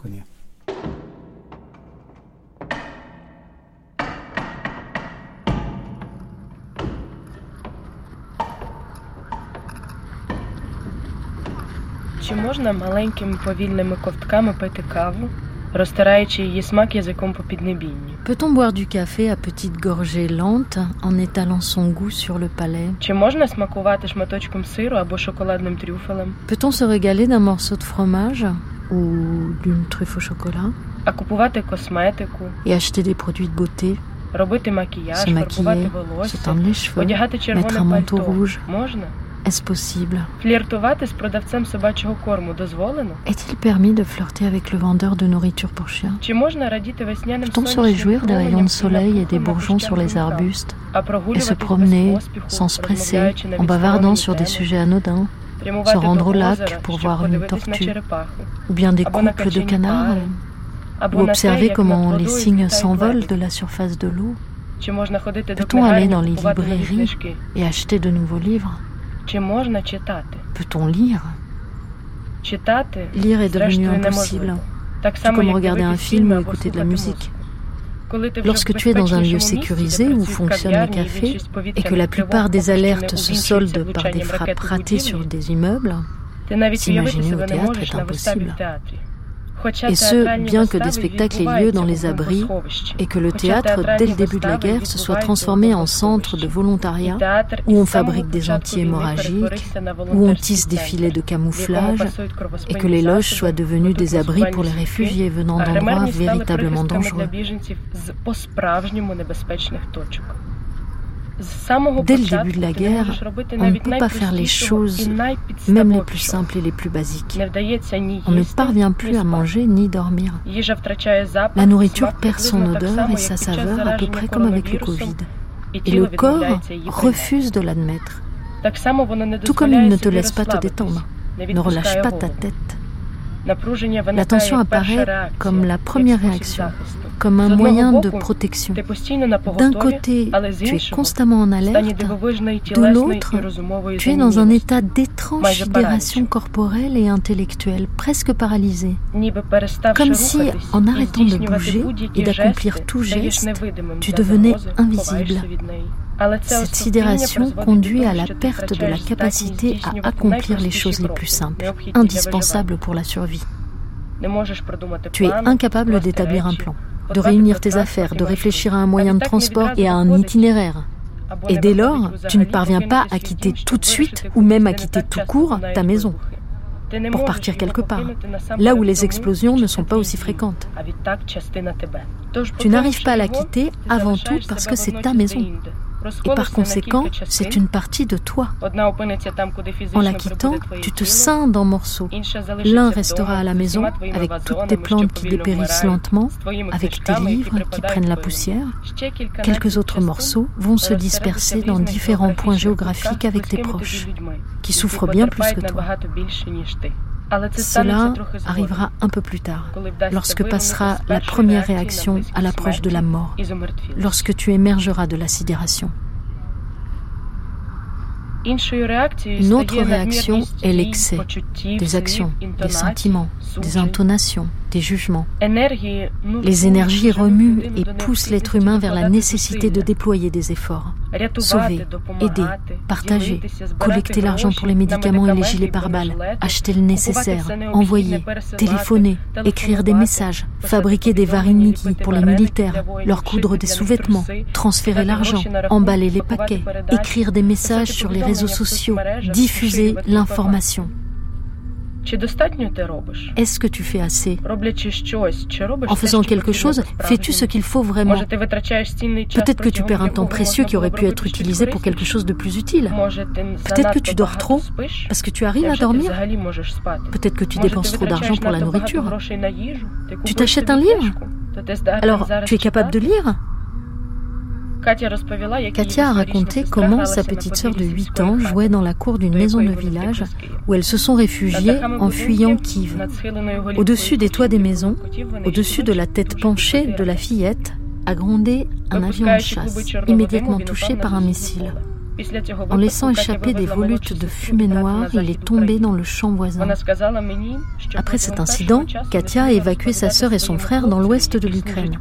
Чи можна маленькими повільними ковтками пити каву, розтираючи її смак язиком по піднебінні? Peut-on boire du café à petites gorgées lentes en étalant son goût sur le palais Чи можна смакувати шматочком сиру або шоколадним трюфелем? Peut-on se régaler d'un morceau de fromage ou d'une truffe au chocolat А купувати косметику, et acheter des produits de beauté, робити макіяж, se фарбувати maquiller, se волосся, teindre les cheveux, одягати mettre червоне un manteau пальто? rouge Можна? Est-ce possible Фліртувати з продавцем собачого корму дозволено? Est-il permis de flirter avec le vendeur de nourriture pour chien Чи можна радіти весняним Peut-on se сонячним réjouir des rayons de променям soleil et des на bourgeons sur les пущеному траві? arbustes А et se прогулюватись без promener поспіху, sans se presser розмовляючи на en bavardant відсторонені sur des теми? sujets anodins Прямувати se rendre до au lac озера, pour щоб voir une подивитись на tortue черепаху. ou bien des Або на couples de качені canards пари. Або ou на те, observer як над comment les водою cygnes злітають s'envolent лебеді. de la surface de l'eau Чи можна ходити до Peut-on aller книгарні, dans les купувати нові librairies книжки? et acheter de nouveaux livres Чи можна читати? Peut-on lire Читати Lire est devenu зрештою impossible, неможливо. Так tout само, comme як regarder un дивитись film фільми ou або écouter de la слухати musique. музику. Коли ти вже Lorsque в tu es dans un lieu безпечнішому місці, sécurisé де où працюють fonctionnent les кав'ярні, cafés більшість et повітряних que la тривог plupart des поки що не alertes se увінчуються soldent par des влучанням frappes ракет у ratées sur будівлі, des immeubles, ти навіть уявити s'imaginer au себе не théâtre можеш est на виставі impossible. в театрі. Et ce, bien que des spectacles aient lieu dans les abris et que le théâtre, dès le début de la guerre, se soit transformé en centre de volontariat où on fabrique des anti-hémorragiques, où on tisse des filets de camouflage et que les loges soient devenues des abris pour les réfugiés venant d'endroits véritablement dangereux. Dès le début de la guerre, on ne peut pas faire les choses, même les plus simples et les plus basiques. On ne parvient plus à manger ni dormir. La nourriture perd son odeur et sa saveur à peu près comme avec le Covid. Et le corps refuse de l'admettre. Tout comme il ne te laisse pas te détendre, ne relâche pas ta tête. La tension apparaît comme la première réaction, comme un moyen de protection. D'un côté, tu es constamment en alerte, de l'autre, tu es dans un état d'étrange sidération corporelle et intellectuelle, presque paralysé. Comme si, en arrêtant de bouger et d'accomplir tout geste, tu devenais invisible. Cette sidération conduit à la perte de la capacité à accomplir les choses les plus simples, indispensables pour la survie. Tu es incapable d'établir un plan, de réunir tes affaires, de réfléchir à un moyen de transport et à un itinéraire. Et dès lors, tu ne parviens pas à quitter tout de suite ou même à quitter tout court ta maison pour partir quelque part, là où les explosions ne sont pas aussi fréquentes. Tu n'arrives pas à la quitter avant tout parce que c'est ta maison. Et par conséquent, c'est une partie de toi. En la quittant, tu te scindes en morceaux. L'un restera à la maison avec toutes tes plantes qui dépérissent lentement, avec tes livres qui prennent la poussière. Quelques autres morceaux vont se disperser dans différents points géographiques avec tes proches, qui souffrent bien plus que toi. Cela arrivera un peu plus tard, lorsque passera la première réaction à l'approche de la mort, lorsque tu émergeras de la sidération. Une autre réaction est l'excès des actions, des sentiments, des intonations, des jugements. Les énergies remuent et poussent l'être humain vers la nécessité de déployer des efforts. Sauver, aider, partager, collecter l'argent pour les médicaments et les gilets pare-balles, acheter le nécessaire, envoyer, téléphoner, écrire des messages, fabriquer des variniki pour les militaires, leur coudre des sous-vêtements, transférer l'argent, emballer les paquets, écrire des messages sur les réseaux sociaux, diffuser l'information. Est-ce que tu fais assez? En faisant quelque chose, fais-tu ce qu'il faut vraiment? Peut-être que tu perds un temps précieux qui aurait pu être utilisé pour quelque chose de plus utile. Peut-être que tu dors trop parce que tu arrives à dormir. Peut-être que tu dépenses trop d'argent pour la nourriture. Tu t'achètes un livre? Alors, tu es capable de lire? Katia a raconté comment sa petite sœur de 8 ans jouait dans la cour d'une maison de village où elles se sont réfugiées en fuyant Kiev. Au-dessus des toits des maisons, au-dessus de la tête penchée de la fillette, a grondé un avion de chasse, immédiatement touché par un missile. En laissant échapper des volutes de fumée noire, il est tombé dans le champ voisin. Après cet incident, Katia a évacué sa sœur et son frère dans l'ouest de l'Ukraine.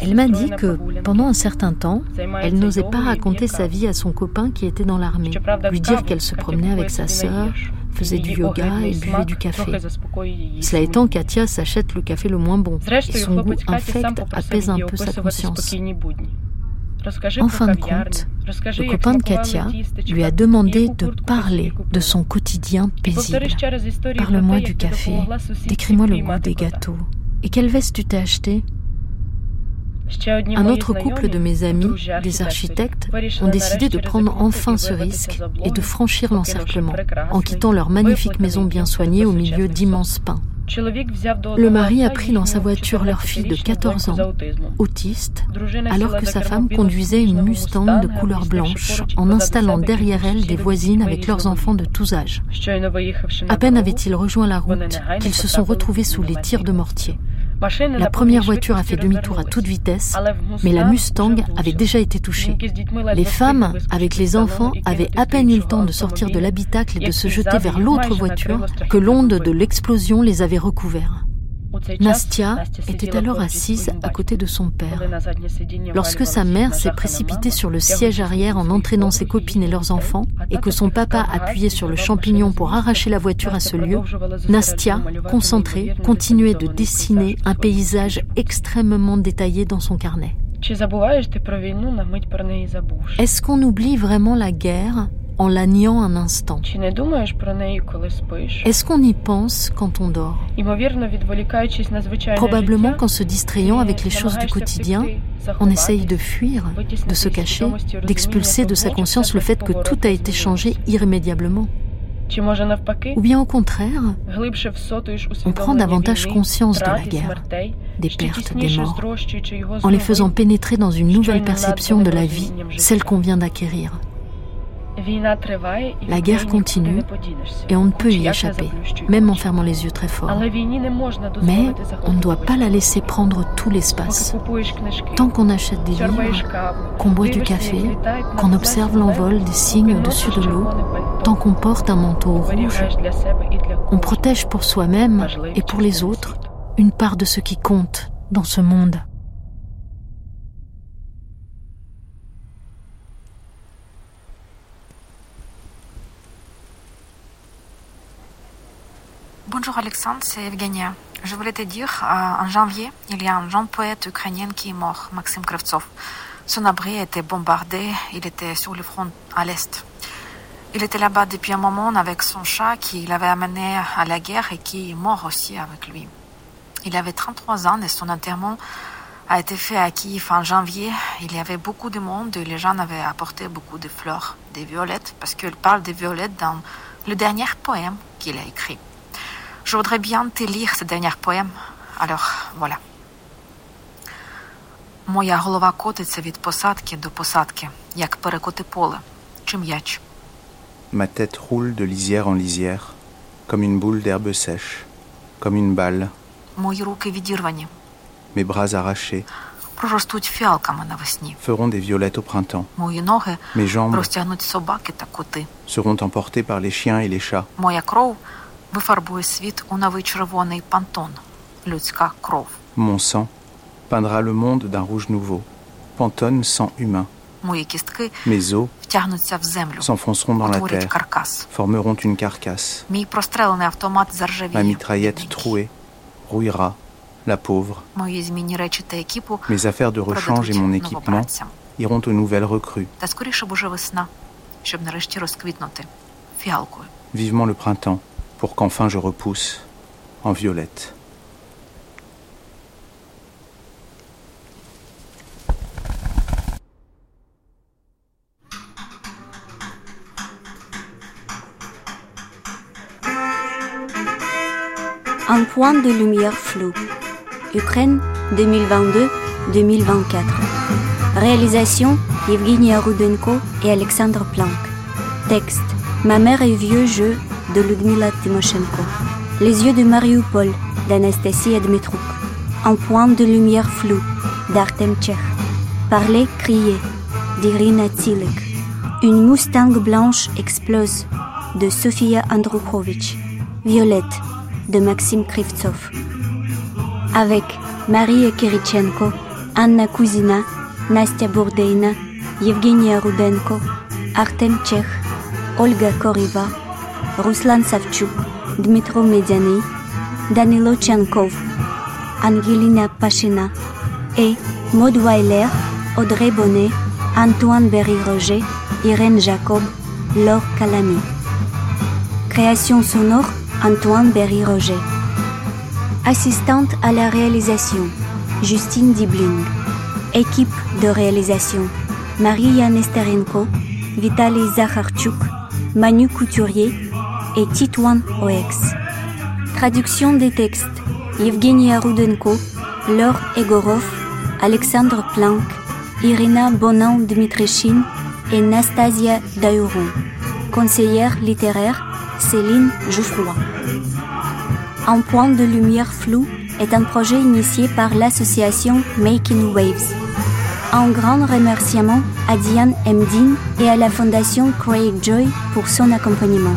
Elle m'a dit que pendant un certain temps, elle n'osait pas raconter sa vie à son copain qui était dans l'armée, lui dire qu'elle se promenait avec sa sœur, faisait du yoga et buvait du café. Cela étant, Katia s'achète le café le moins bon et son goût infect apaise un peu sa conscience. En fin de compte, le copain de Katia lui a demandé de parler de son quotidien paisible. Parle-moi du café, décris-moi le goût des gâteaux. Et quelle veste tu t'es acheté un autre couple de mes amis, des architectes, ont décidé de prendre enfin ce risque et de franchir l'encerclement en quittant leur magnifique maison bien soignée au milieu d'immenses pins. Le mari a pris dans sa voiture leur fille de 14 ans, autiste, alors que sa femme conduisait une Mustang de couleur blanche en installant derrière elle des voisines avec leurs enfants de tous âges. À peine avaient-ils rejoint la route qu'ils se sont retrouvés sous les tirs de mortier. La première voiture a fait demi-tour à toute vitesse, mais la Mustang avait déjà été touchée. Les femmes, avec les enfants, avaient à peine eu le temps de sortir de l'habitacle et de se jeter vers l'autre voiture que l'onde de l'explosion les avait recouverts. Nastia était alors assise à côté de son père. Lorsque sa mère s'est précipitée sur le siège arrière en entraînant ses copines et leurs enfants, et que son papa appuyait sur le champignon pour arracher la voiture à ce lieu, Nastia, concentrée, continuait de dessiner un paysage extrêmement détaillé dans son carnet. Est-ce qu'on oublie vraiment la guerre? En la niant un instant. Est-ce qu'on y pense quand on dort? Probablement qu'en se distrayant avec les choses du quotidien, on essaye de fuir, de se cacher, d'expulser de sa conscience le fait que tout a été changé irrémédiablement. Ou bien au contraire, on prend davantage conscience de la guerre, des pertes, des morts, en les faisant pénétrer dans une nouvelle perception de la vie, celle qu'on vient d'acquérir. La guerre continue et on ne peut y échapper, même en fermant les yeux très fort. Mais on ne doit pas la laisser prendre tout l'espace. Tant qu'on achète des livres, qu'on boit du café, qu'on observe l'envol des signes au-dessus de l'eau, tant qu'on porte un manteau rouge, on protège pour soi-même et pour les autres une part de ce qui compte dans ce monde. Alexandre, c'est Evgenia. Je voulais te dire, euh, en janvier, il y a un jeune poète ukrainien qui est mort, Maxime Kravtsov. Son abri a été bombardé, il était sur le front à l'est. Il était là-bas depuis un moment avec son chat qu'il avait amené à la guerre et qui est mort aussi avec lui. Il avait 33 ans et son enterrement a été fait à Kiev en janvier. Il y avait beaucoup de monde et les gens avaient apporté beaucoup de fleurs, des violettes, parce qu'il parle des violettes dans le dernier poème qu'il a écrit. Je voudrais bien te lire ce dernier poème. Alors, voilà. Моя голова котиться від посадки до посадки, як перекоти поле, чи м'яч. Ma tête roule de lisière en lisière, comme une boule d'herbe sèche, comme une balle. Мої руки відірвані. Mes bras arrachés проростуть фіалками навесні. feront des violettes au printemps. Мої ноги Mes jambes розтягнуть собаки та коти. seront emportées par les chiens et les chats. Моя кров вифарбує світ у новий червоний пантон. Людська кров. Mon sang peindra le monde d'un rouge nouveau. Pantone sang humain. Мої кістки Mes os втягнуться в землю. s'enfonceront dans la утворять terre, каркас. formeront une carcasse. Мій прострелений автомат Ma заржавіє. mitraillette trouée rouillera, la pauvre. Мої змінні речі та екіпу Mes affaires de rechange et mon продадуть équipement новобранцям. iront aux nouvelles recrues. Та скоріше б уже весна, щоб нарешті розквітнути фіалкою. Vivement le printemps, pour qu'enfin je repousse en violette. Un point de lumière flou. Ukraine 2022-2024. Réalisation Evgenia Rudenko et Alexandre Planck. Texte Ma mère est vieux jeu de Ludmila Timoshenko. Les yeux de Mariupol d'Anastasia Dmitrouk. Un point de lumière flou d'Artem Tchekh. Parler, crier d'Irina Tilek. Une moustangue blanche explose de Sofia Andrukhovich. Violette de Maxime Krivtsov. Avec Marie Kirichenko, Anna Kuzina, Nastya Bourdeina, Evgenia Rudenko, Artem Tchekh, Olga Koriva, Ruslan Savchuk, Dmitro Mediani, Danilo Tchankov, Angelina Pachina et Maud Weiler, Audrey Bonnet, Antoine Berry-Roger, Irène Jacob, Laure Calamy. Création sonore Antoine Berry-Roger. Assistante à la réalisation, Justine Dibling. Équipe de réalisation, Maria Nesterenko, Vitaly Zakharchuk, Manu Couturier et Titouan Oex. Traduction des textes, Evgenia Rudenko, Laure Egorov, Alexandre Planck, Irina Bonan-Dmitrichin et Nastasia Dahuron. Conseillère littéraire, Céline Jouffroy. Un point de lumière flou est un projet initié par l'association Making Waves. Un grand remerciement à Diane Emdin et à la fondation Craig Joy pour son accompagnement.